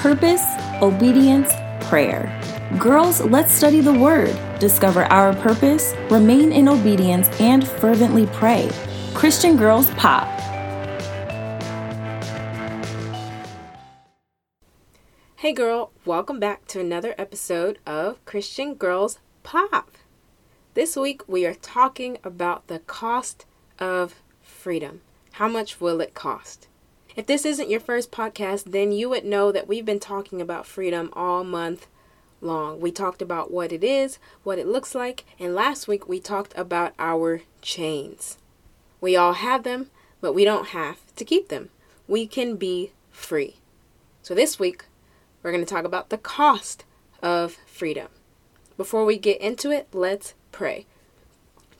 purpose, obedience, prayer. Girls, let's study the Word, discover our purpose, remain in obedience, and fervently pray. Christian Girls Pop. Hey girl, welcome back to another episode of Christian Girls Pop. This week we are talking about the cost of freedom. How much will it cost? If this isn't your first podcast, then you would know that we've been talking about freedom all month long. We talked about what it is, what it looks like, and last week we talked about our chains. We all have them, but we don't have to keep them. We can be free. So this week, we're going to talk about the cost of freedom. Before we get into it, let's pray.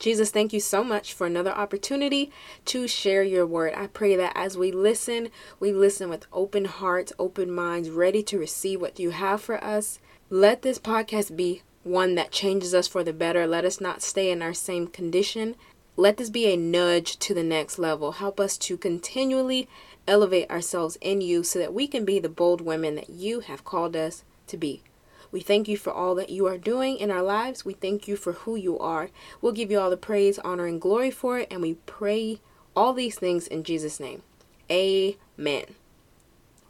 Jesus, thank you so much for another opportunity to share your word. I pray that as we listen, we listen with open hearts, open minds, ready to receive what you have for us. Let this podcast be one that changes us for the better. Let us not stay in our same condition. Let this be a nudge to the next level. Help us to continually elevate ourselves in you so that we can be the bold women that you have called us to be. We thank you for all that you are doing in our lives. We thank you for who you are. We'll give you all the praise, honor, and glory for it. And we pray all these things in Jesus' name. Amen.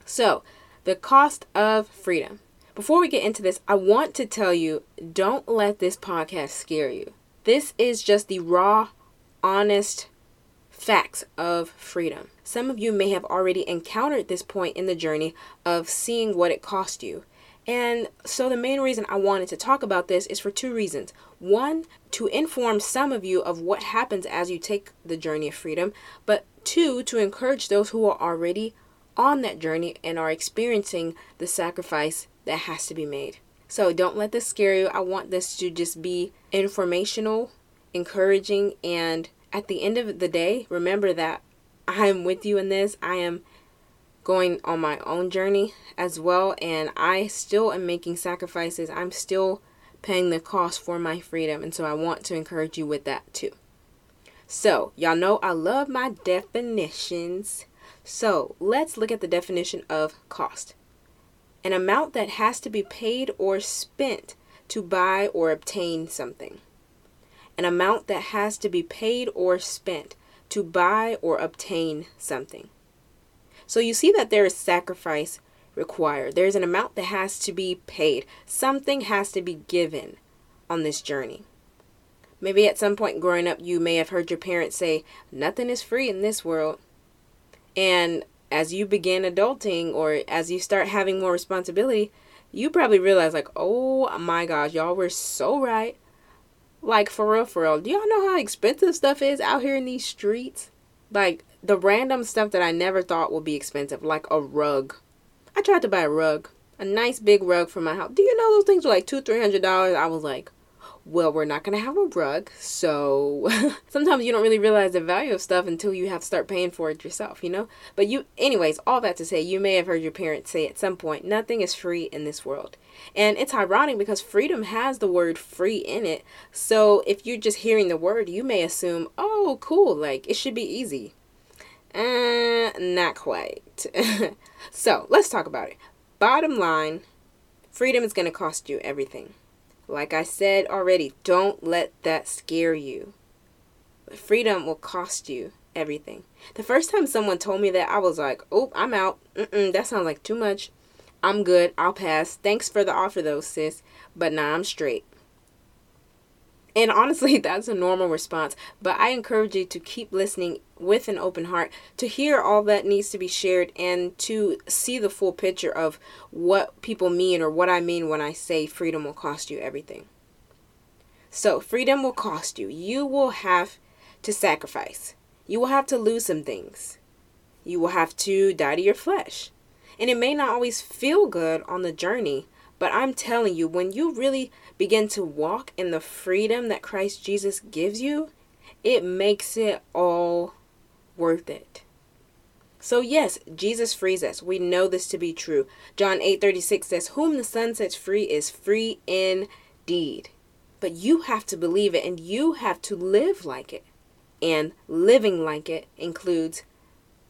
So, the cost of freedom. Before we get into this, I want to tell you don't let this podcast scare you. This is just the raw, honest facts of freedom. Some of you may have already encountered this point in the journey of seeing what it cost you. And so, the main reason I wanted to talk about this is for two reasons. One, to inform some of you of what happens as you take the journey of freedom, but two, to encourage those who are already on that journey and are experiencing the sacrifice that has to be made. So, don't let this scare you. I want this to just be informational, encouraging, and at the end of the day, remember that I am with you in this. I am going on my own journey as well, and I still am making sacrifices. I'm still paying the cost for my freedom, and so I want to encourage you with that too. So, y'all know I love my definitions. So, let's look at the definition of cost an amount that has to be paid or spent to buy or obtain something. An amount that has to be paid or spent to buy or obtain something. So you see that there is sacrifice required. There's an amount that has to be paid. Something has to be given on this journey. Maybe at some point growing up, you may have heard your parents say, Nothing is free in this world. And as you begin adulting or as you start having more responsibility, you probably realize, like, oh my gosh, y'all were so right. Like, for real, for real. Do y'all know how expensive stuff is out here in these streets? Like, the random stuff that I never thought would be expensive, like a rug. I tried to buy a rug, a nice big rug for my house. Do you know those things were like two, three hundred dollars? I was like, well, we're not gonna have a rug, so sometimes you don't really realize the value of stuff until you have to start paying for it yourself, you know. But you, anyways, all that to say, you may have heard your parents say at some point, nothing is free in this world. And it's ironic because freedom has the word free in it. So if you're just hearing the word, you may assume, oh, cool, like it should be easy. Uh, not quite. so let's talk about it. Bottom line freedom is going to cost you everything. Like I said already, don't let that scare you. Freedom will cost you everything. The first time someone told me that, I was like, oh, I'm out. Mm-mm, that sounds like too much. I'm good. I'll pass. Thanks for the offer, though, sis. But nah, I'm straight. And honestly, that's a normal response. But I encourage you to keep listening with an open heart to hear all that needs to be shared and to see the full picture of what people mean or what I mean when I say freedom will cost you everything. So, freedom will cost you. You will have to sacrifice. You will have to lose some things. You will have to die to your flesh. And it may not always feel good on the journey, but I'm telling you, when you really begin to walk in the freedom that Christ Jesus gives you, it makes it all worth it. So yes, Jesus frees us. We know this to be true. John 8:36 says, "Whom the Son sets free is free indeed." But you have to believe it and you have to live like it. And living like it includes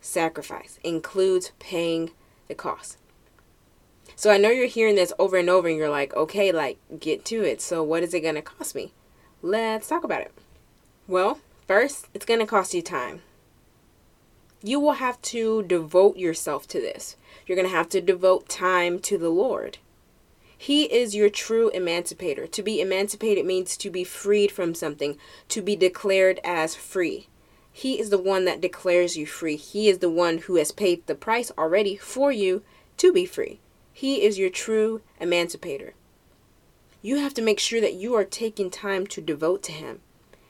sacrifice, includes paying the cost. So I know you're hearing this over and over and you're like, okay, like, get to it. So what is it going to cost me? Let's talk about it. Well, first, it's going to cost you time. You will have to devote yourself to this. You're going to have to devote time to the Lord. He is your true emancipator. To be emancipated means to be freed from something, to be declared as free. He is the one that declares you free. He is the one who has paid the price already for you to be free. He is your true emancipator. You have to make sure that you are taking time to devote to Him.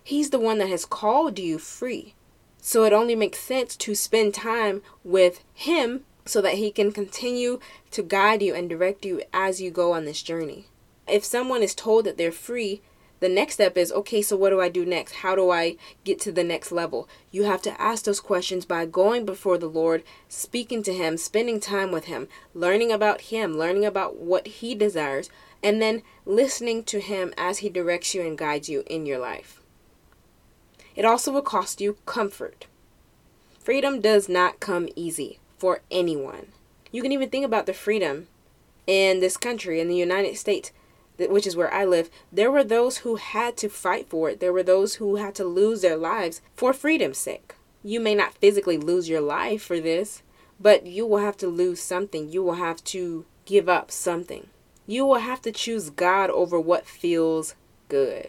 He's the one that has called you free. So it only makes sense to spend time with Him so that He can continue to guide you and direct you as you go on this journey. If someone is told that they're free, the next step is okay, so what do I do next? How do I get to the next level? You have to ask those questions by going before the Lord, speaking to Him, spending time with Him, learning about Him, learning about what He desires, and then listening to Him as He directs you and guides you in your life. It also will cost you comfort. Freedom does not come easy for anyone. You can even think about the freedom in this country, in the United States, which is where I live. There were those who had to fight for it, there were those who had to lose their lives for freedom's sake. You may not physically lose your life for this, but you will have to lose something. You will have to give up something. You will have to choose God over what feels good.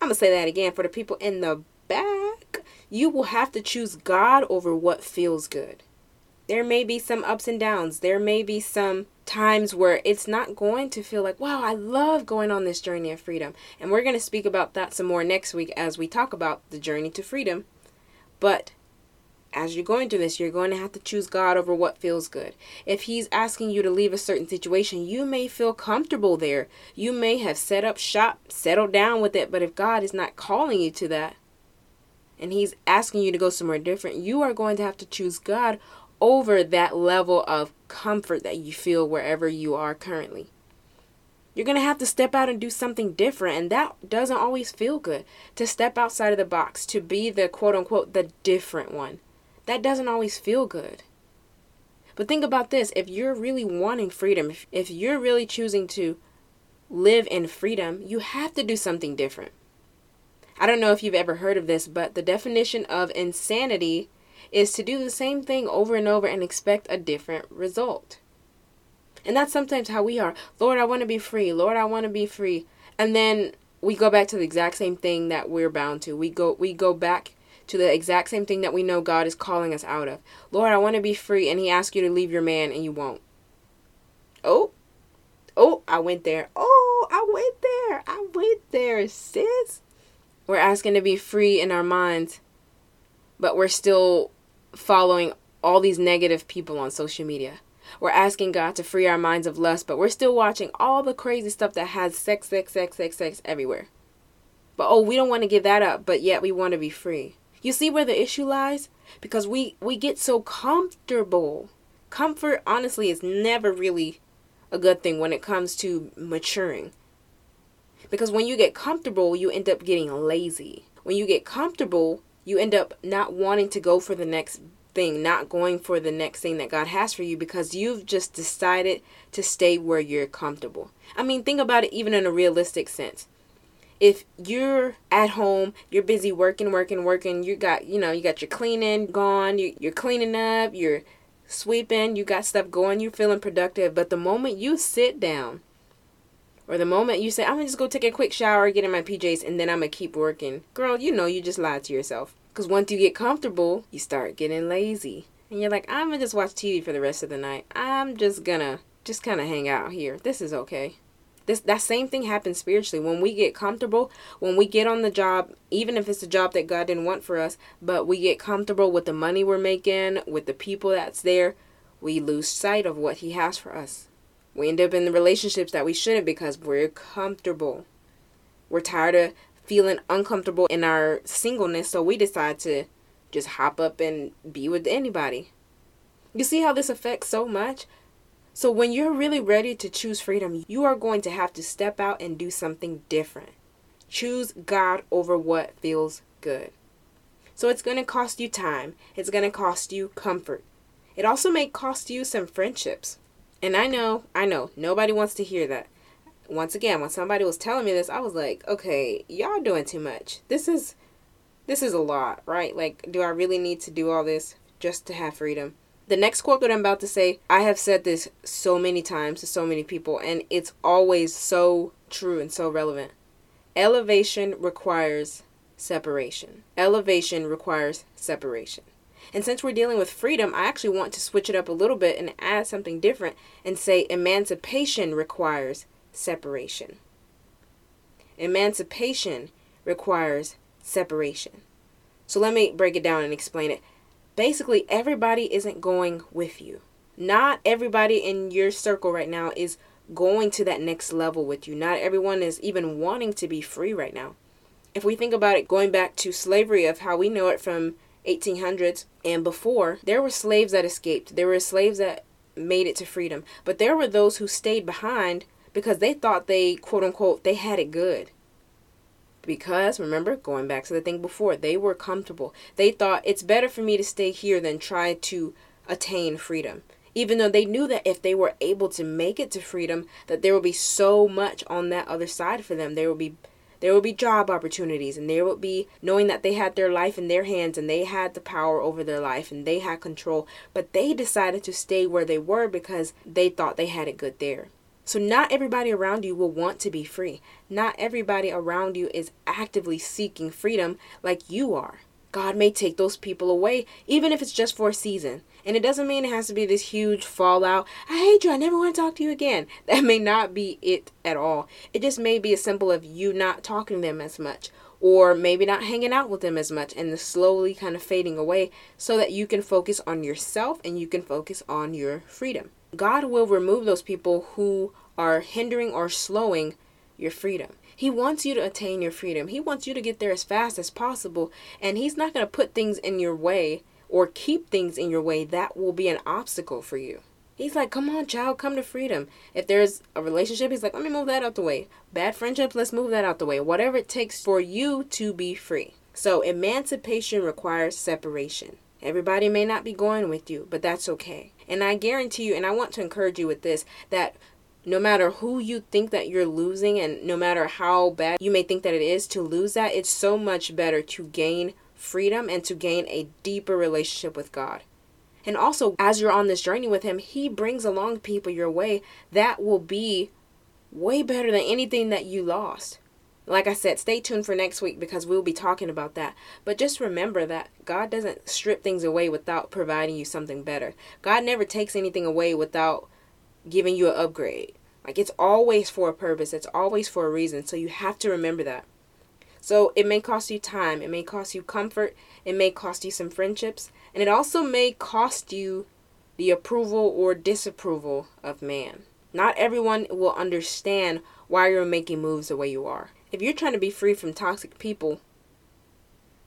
I'm going to say that again for the people in the back. You will have to choose God over what feels good. There may be some ups and downs. There may be some times where it's not going to feel like, wow, I love going on this journey of freedom. And we're going to speak about that some more next week as we talk about the journey to freedom. But as you're going through this, you're going to have to choose God over what feels good. If He's asking you to leave a certain situation, you may feel comfortable there. You may have set up shop, settled down with it. But if God is not calling you to that, and He's asking you to go somewhere different, you are going to have to choose God over that level of comfort that you feel wherever you are currently. You're going to have to step out and do something different, and that doesn't always feel good. To step outside of the box, to be the quote unquote the different one, that doesn't always feel good. But think about this if you're really wanting freedom, if, if you're really choosing to live in freedom, you have to do something different. I don't know if you've ever heard of this, but the definition of insanity is to do the same thing over and over and expect a different result. And that's sometimes how we are. Lord, I want to be free. Lord, I want to be free. And then we go back to the exact same thing that we're bound to. We go we go back to the exact same thing that we know God is calling us out of. Lord, I want to be free and he asks you to leave your man and you won't. Oh. Oh, I went there. Oh, I went there. I went there, sis. We're asking to be free in our minds, but we're still following all these negative people on social media. We're asking God to free our minds of lust, but we're still watching all the crazy stuff that has sex, sex, sex, sex, sex everywhere. But oh, we don't want to give that up, but yet we want to be free. You see where the issue lies? Because we we get so comfortable. Comfort honestly is never really a good thing when it comes to maturing. Because when you get comfortable, you end up getting lazy. When you get comfortable, you end up not wanting to go for the next thing, not going for the next thing that God has for you because you've just decided to stay where you're comfortable. I mean, think about it even in a realistic sense. If you're at home, you're busy working, working, working, you got, you know, you got your cleaning gone, you, you're cleaning up, you're sweeping, you got stuff going, you're feeling productive. But the moment you sit down, or the moment you say, I'm gonna just go take a quick shower, get in my PJs, and then I'm gonna keep working. Girl, you know you just lied to yourself. Because once you get comfortable, you start getting lazy. And you're like, I'm gonna just watch TV for the rest of the night. I'm just gonna just kind of hang out here. This is okay. This that same thing happens spiritually. When we get comfortable, when we get on the job, even if it's a job that God didn't want for us, but we get comfortable with the money we're making, with the people that's there, we lose sight of what he has for us. We end up in the relationships that we shouldn't because we're comfortable. We're tired of feeling uncomfortable in our singleness, so we decide to just hop up and be with anybody. You see how this affects so much? So, when you're really ready to choose freedom, you are going to have to step out and do something different. Choose God over what feels good. So, it's going to cost you time, it's going to cost you comfort. It also may cost you some friendships. And I know, I know, nobody wants to hear that. Once again, when somebody was telling me this, I was like, okay, y'all doing too much. This is this is a lot, right? Like, do I really need to do all this just to have freedom? The next quote that I'm about to say, I have said this so many times to so many people, and it's always so true and so relevant. Elevation requires separation. Elevation requires separation. And since we're dealing with freedom, I actually want to switch it up a little bit and add something different and say emancipation requires separation. Emancipation requires separation. So let me break it down and explain it. Basically, everybody isn't going with you. Not everybody in your circle right now is going to that next level with you. Not everyone is even wanting to be free right now. If we think about it going back to slavery of how we know it from 1800s and before, there were slaves that escaped. There were slaves that made it to freedom. But there were those who stayed behind because they thought they, quote unquote, they had it good. Because, remember, going back to the thing before, they were comfortable. They thought it's better for me to stay here than try to attain freedom. Even though they knew that if they were able to make it to freedom, that there would be so much on that other side for them. There would be there will be job opportunities and there will be knowing that they had their life in their hands and they had the power over their life and they had control. But they decided to stay where they were because they thought they had it good there. So not everybody around you will want to be free. Not everybody around you is actively seeking freedom like you are. God may take those people away even if it's just for a season and it doesn't mean it has to be this huge fallout. I hate you. I never want to talk to you again. That may not be it at all. It just may be as simple of you not talking to them as much or maybe not hanging out with them as much and slowly kind of fading away so that you can focus on yourself and you can focus on your freedom. God will remove those people who are hindering or slowing your freedom. He wants you to attain your freedom. He wants you to get there as fast as possible and he's not going to put things in your way or keep things in your way that will be an obstacle for you. He's like, come on, child, come to freedom. If there's a relationship, he's like, let me move that out the way. Bad friendships, let's move that out the way. Whatever it takes for you to be free. So, emancipation requires separation. Everybody may not be going with you, but that's okay. And I guarantee you, and I want to encourage you with this, that no matter who you think that you're losing, and no matter how bad you may think that it is to lose that, it's so much better to gain freedom and to gain a deeper relationship with God. And also, as you're on this journey with Him, He brings along people your way that will be way better than anything that you lost. Like I said, stay tuned for next week because we'll be talking about that. But just remember that God doesn't strip things away without providing you something better. God never takes anything away without giving you an upgrade. Like it's always for a purpose, it's always for a reason. So you have to remember that. So it may cost you time, it may cost you comfort, it may cost you some friendships, and it also may cost you the approval or disapproval of man. Not everyone will understand why you're making moves the way you are. If you're trying to be free from toxic people,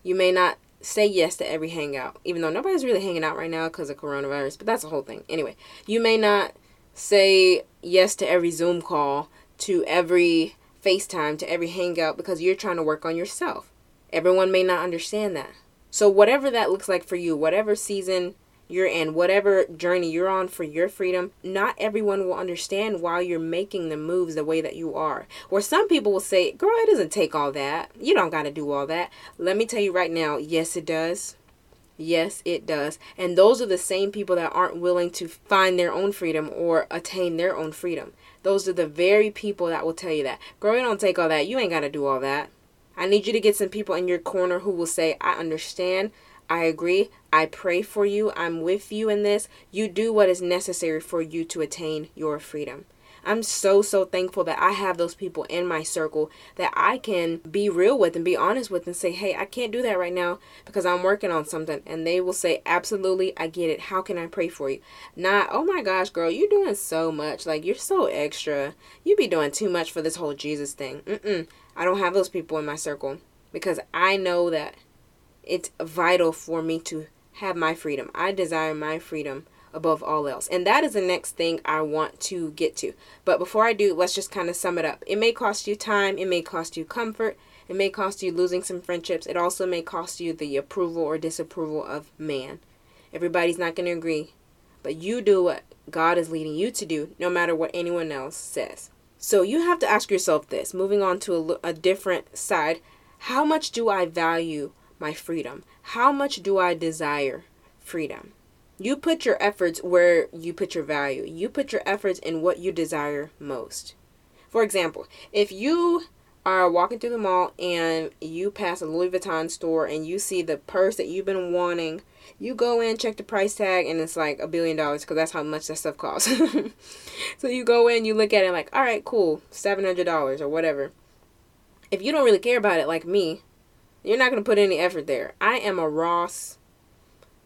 you may not say yes to every hangout, even though nobody's really hanging out right now because of coronavirus, but that's a whole thing. Anyway, you may not say yes to every Zoom call, to every FaceTime to every hangout because you're trying to work on yourself. Everyone may not understand that. So, whatever that looks like for you, whatever season you're in, whatever journey you're on for your freedom, not everyone will understand why you're making the moves the way that you are. Or some people will say, Girl, it doesn't take all that. You don't got to do all that. Let me tell you right now, yes, it does. Yes, it does. And those are the same people that aren't willing to find their own freedom or attain their own freedom. Those are the very people that will tell you that. Girl, you don't take all that. You ain't got to do all that. I need you to get some people in your corner who will say, I understand. I agree. I pray for you. I'm with you in this. You do what is necessary for you to attain your freedom. I'm so, so thankful that I have those people in my circle that I can be real with and be honest with and say, hey, I can't do that right now because I'm working on something. And they will say, absolutely, I get it. How can I pray for you? Not, oh my gosh, girl, you're doing so much. Like, you're so extra. You be doing too much for this whole Jesus thing. Mm-mm. I don't have those people in my circle because I know that it's vital for me to have my freedom. I desire my freedom above all else. And that is the next thing I want to get to. But before I do, let's just kind of sum it up. It may cost you time, it may cost you comfort, it may cost you losing some friendships, it also may cost you the approval or disapproval of man. Everybody's not going to agree, but you do what God is leading you to do, no matter what anyone else says. So you have to ask yourself this moving on to a, a different side how much do I value my freedom? How much do I desire freedom? You put your efforts where you put your value. You put your efforts in what you desire most. For example, if you are walking through the mall and you pass a Louis Vuitton store and you see the purse that you've been wanting, you go in, check the price tag, and it's like a billion dollars because that's how much that stuff costs. so you go in, you look at it like, all right, cool, $700 or whatever. If you don't really care about it like me, you're not going to put any effort there. I am a Ross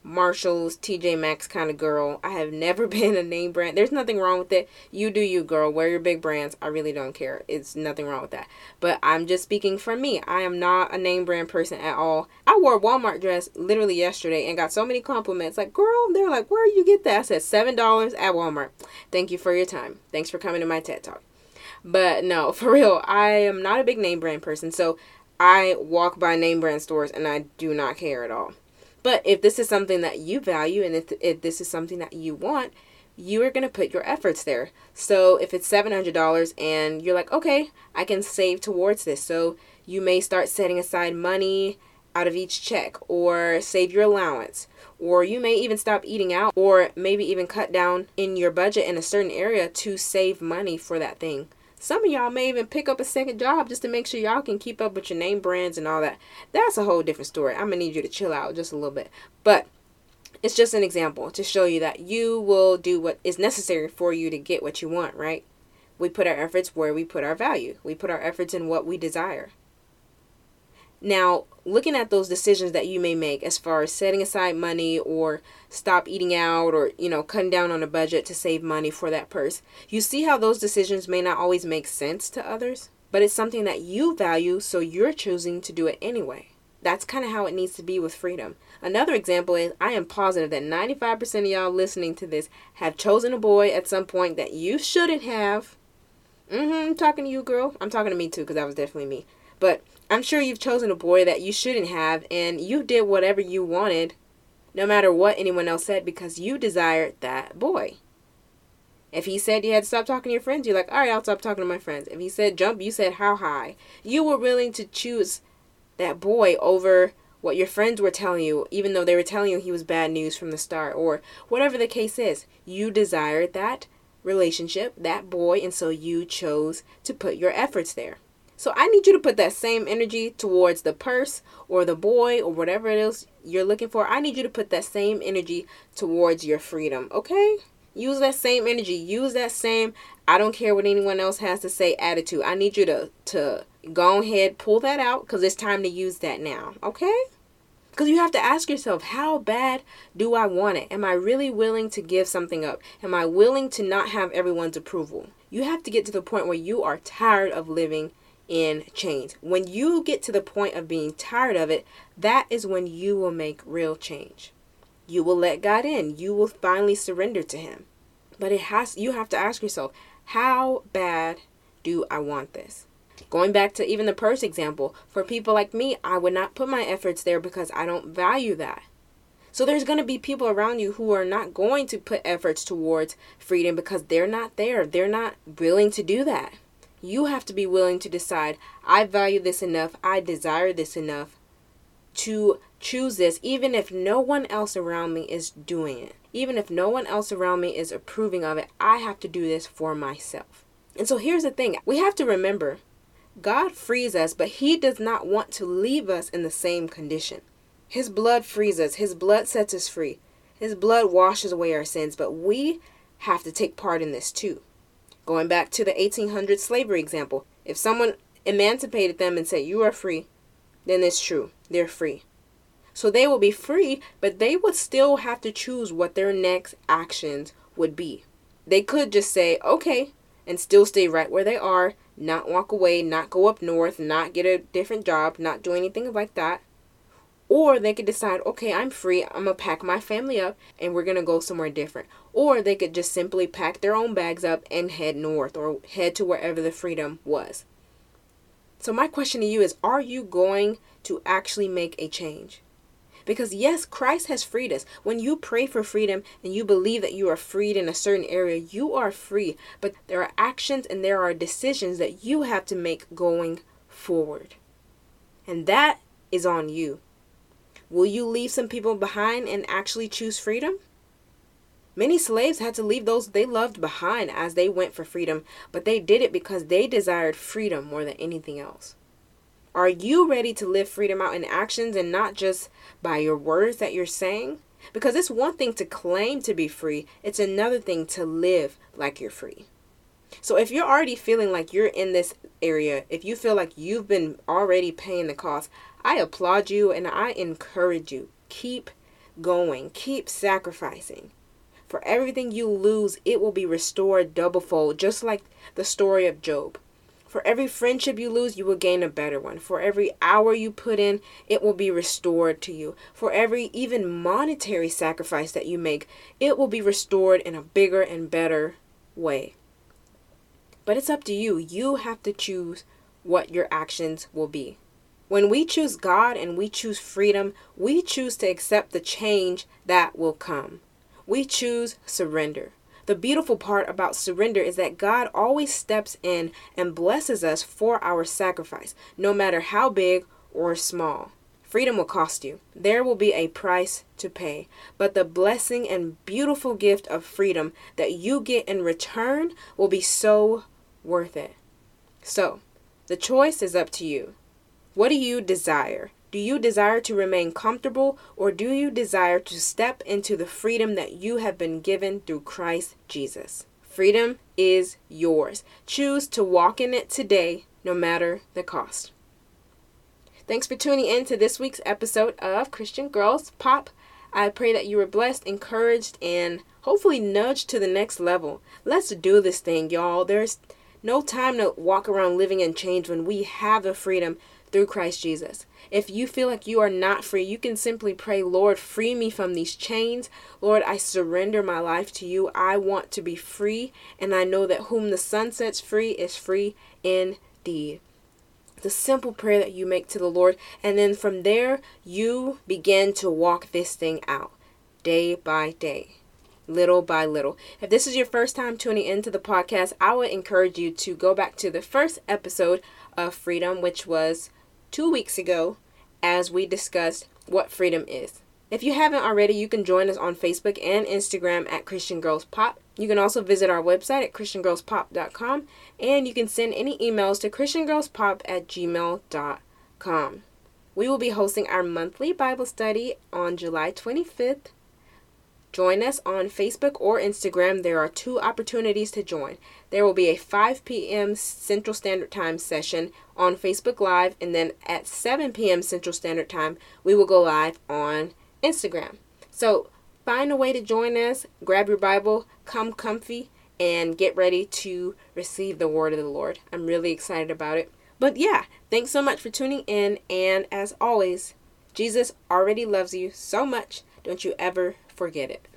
Marshalls, TJ Maxx kind of girl. I have never been a name brand. There's nothing wrong with it. You do you, girl. Wear your big brands. I really don't care. It's nothing wrong with that. But I'm just speaking for me. I am not a name brand person at all. I wore a Walmart dress literally yesterday and got so many compliments. Like, girl, they're like, where you get that? I said $7 at Walmart. Thank you for your time. Thanks for coming to my TED Talk. But no, for real, I am not a big name brand person. So I walk by name brand stores and I do not care at all. But if this is something that you value and if, if this is something that you want, you are going to put your efforts there. So if it's $700 and you're like, okay, I can save towards this. So you may start setting aside money out of each check or save your allowance. Or you may even stop eating out or maybe even cut down in your budget in a certain area to save money for that thing. Some of y'all may even pick up a second job just to make sure y'all can keep up with your name brands and all that. That's a whole different story. I'm to need you to chill out just a little bit. But it's just an example to show you that you will do what is necessary for you to get what you want, right? We put our efforts where we put our value. We put our efforts in what we desire. Now, looking at those decisions that you may make as far as setting aside money or stop eating out or, you know, cutting down on a budget to save money for that purse, you see how those decisions may not always make sense to others, but it's something that you value, so you're choosing to do it anyway. That's kind of how it needs to be with freedom. Another example is I am positive that 95% of y'all listening to this have chosen a boy at some point that you shouldn't have. Mm-hmm, I'm talking to you, girl. I'm talking to me too, because that was definitely me. But I'm sure you've chosen a boy that you shouldn't have, and you did whatever you wanted, no matter what anyone else said, because you desired that boy. If he said you had to stop talking to your friends, you're like, all right, I'll stop talking to my friends. If he said jump, you said how high. You were willing to choose that boy over what your friends were telling you, even though they were telling you he was bad news from the start, or whatever the case is. You desired that relationship, that boy, and so you chose to put your efforts there. So I need you to put that same energy towards the purse or the boy or whatever it is you're looking for. I need you to put that same energy towards your freedom, okay? Use that same energy. Use that same I don't care what anyone else has to say attitude. I need you to to go ahead, pull that out cuz it's time to use that now, okay? Because you have to ask yourself, how bad do I want it? Am I really willing to give something up? Am I willing to not have everyone's approval? You have to get to the point where you are tired of living in change. When you get to the point of being tired of it, that is when you will make real change. You will let God in. You will finally surrender to him. But it has you have to ask yourself, how bad do I want this? Going back to even the purse example, for people like me, I would not put my efforts there because I don't value that. So there's going to be people around you who are not going to put efforts towards freedom because they're not there. They're not willing to do that. You have to be willing to decide, I value this enough, I desire this enough to choose this, even if no one else around me is doing it. Even if no one else around me is approving of it, I have to do this for myself. And so here's the thing we have to remember God frees us, but He does not want to leave us in the same condition. His blood frees us, His blood sets us free, His blood washes away our sins, but we have to take part in this too. Going back to the 1800 slavery example, if someone emancipated them and said, You are free, then it's true. They're free. So they will be free, but they would still have to choose what their next actions would be. They could just say, okay, and still stay right where they are, not walk away, not go up north, not get a different job, not do anything like that. Or they could decide, okay, I'm free. I'm going to pack my family up and we're going to go somewhere different. Or they could just simply pack their own bags up and head north or head to wherever the freedom was. So, my question to you is Are you going to actually make a change? Because yes, Christ has freed us. When you pray for freedom and you believe that you are freed in a certain area, you are free. But there are actions and there are decisions that you have to make going forward. And that is on you. Will you leave some people behind and actually choose freedom? Many slaves had to leave those they loved behind as they went for freedom, but they did it because they desired freedom more than anything else. Are you ready to live freedom out in actions and not just by your words that you're saying? Because it's one thing to claim to be free, it's another thing to live like you're free. So if you're already feeling like you're in this area, if you feel like you've been already paying the cost, I applaud you and I encourage you. Keep going, keep sacrificing. For everything you lose, it will be restored double fold, just like the story of Job. For every friendship you lose, you will gain a better one. For every hour you put in, it will be restored to you. For every even monetary sacrifice that you make, it will be restored in a bigger and better way. But it's up to you. You have to choose what your actions will be. When we choose God and we choose freedom, we choose to accept the change that will come. We choose surrender. The beautiful part about surrender is that God always steps in and blesses us for our sacrifice, no matter how big or small. Freedom will cost you. There will be a price to pay. But the blessing and beautiful gift of freedom that you get in return will be so worth it. So, the choice is up to you. What do you desire? Do you desire to remain comfortable or do you desire to step into the freedom that you have been given through Christ Jesus? Freedom is yours. Choose to walk in it today, no matter the cost. Thanks for tuning in to this week's episode of Christian Girls Pop. I pray that you were blessed, encouraged, and hopefully nudged to the next level. Let's do this thing, y'all. There's no time to walk around living in chains when we have the freedom through Christ Jesus. If you feel like you are not free, you can simply pray, Lord, free me from these chains. Lord, I surrender my life to you. I want to be free, and I know that whom the Son sets free is free indeed. The simple prayer that you make to the Lord, and then from there, you begin to walk this thing out day by day little by little. If this is your first time tuning into the podcast, I would encourage you to go back to the first episode of Freedom, which was two weeks ago as we discussed what freedom is. If you haven't already, you can join us on Facebook and Instagram at Christian Girls Pop. You can also visit our website at ChristianGirlsPop.com and you can send any emails to ChristianGirlsPop at gmail.com. We will be hosting our monthly Bible study on July 25th Join us on Facebook or Instagram. There are two opportunities to join. There will be a 5 p.m. Central Standard Time session on Facebook Live, and then at 7 p.m. Central Standard Time, we will go live on Instagram. So find a way to join us, grab your Bible, come comfy, and get ready to receive the word of the Lord. I'm really excited about it. But yeah, thanks so much for tuning in, and as always, Jesus already loves you so much. Don't you ever forget it.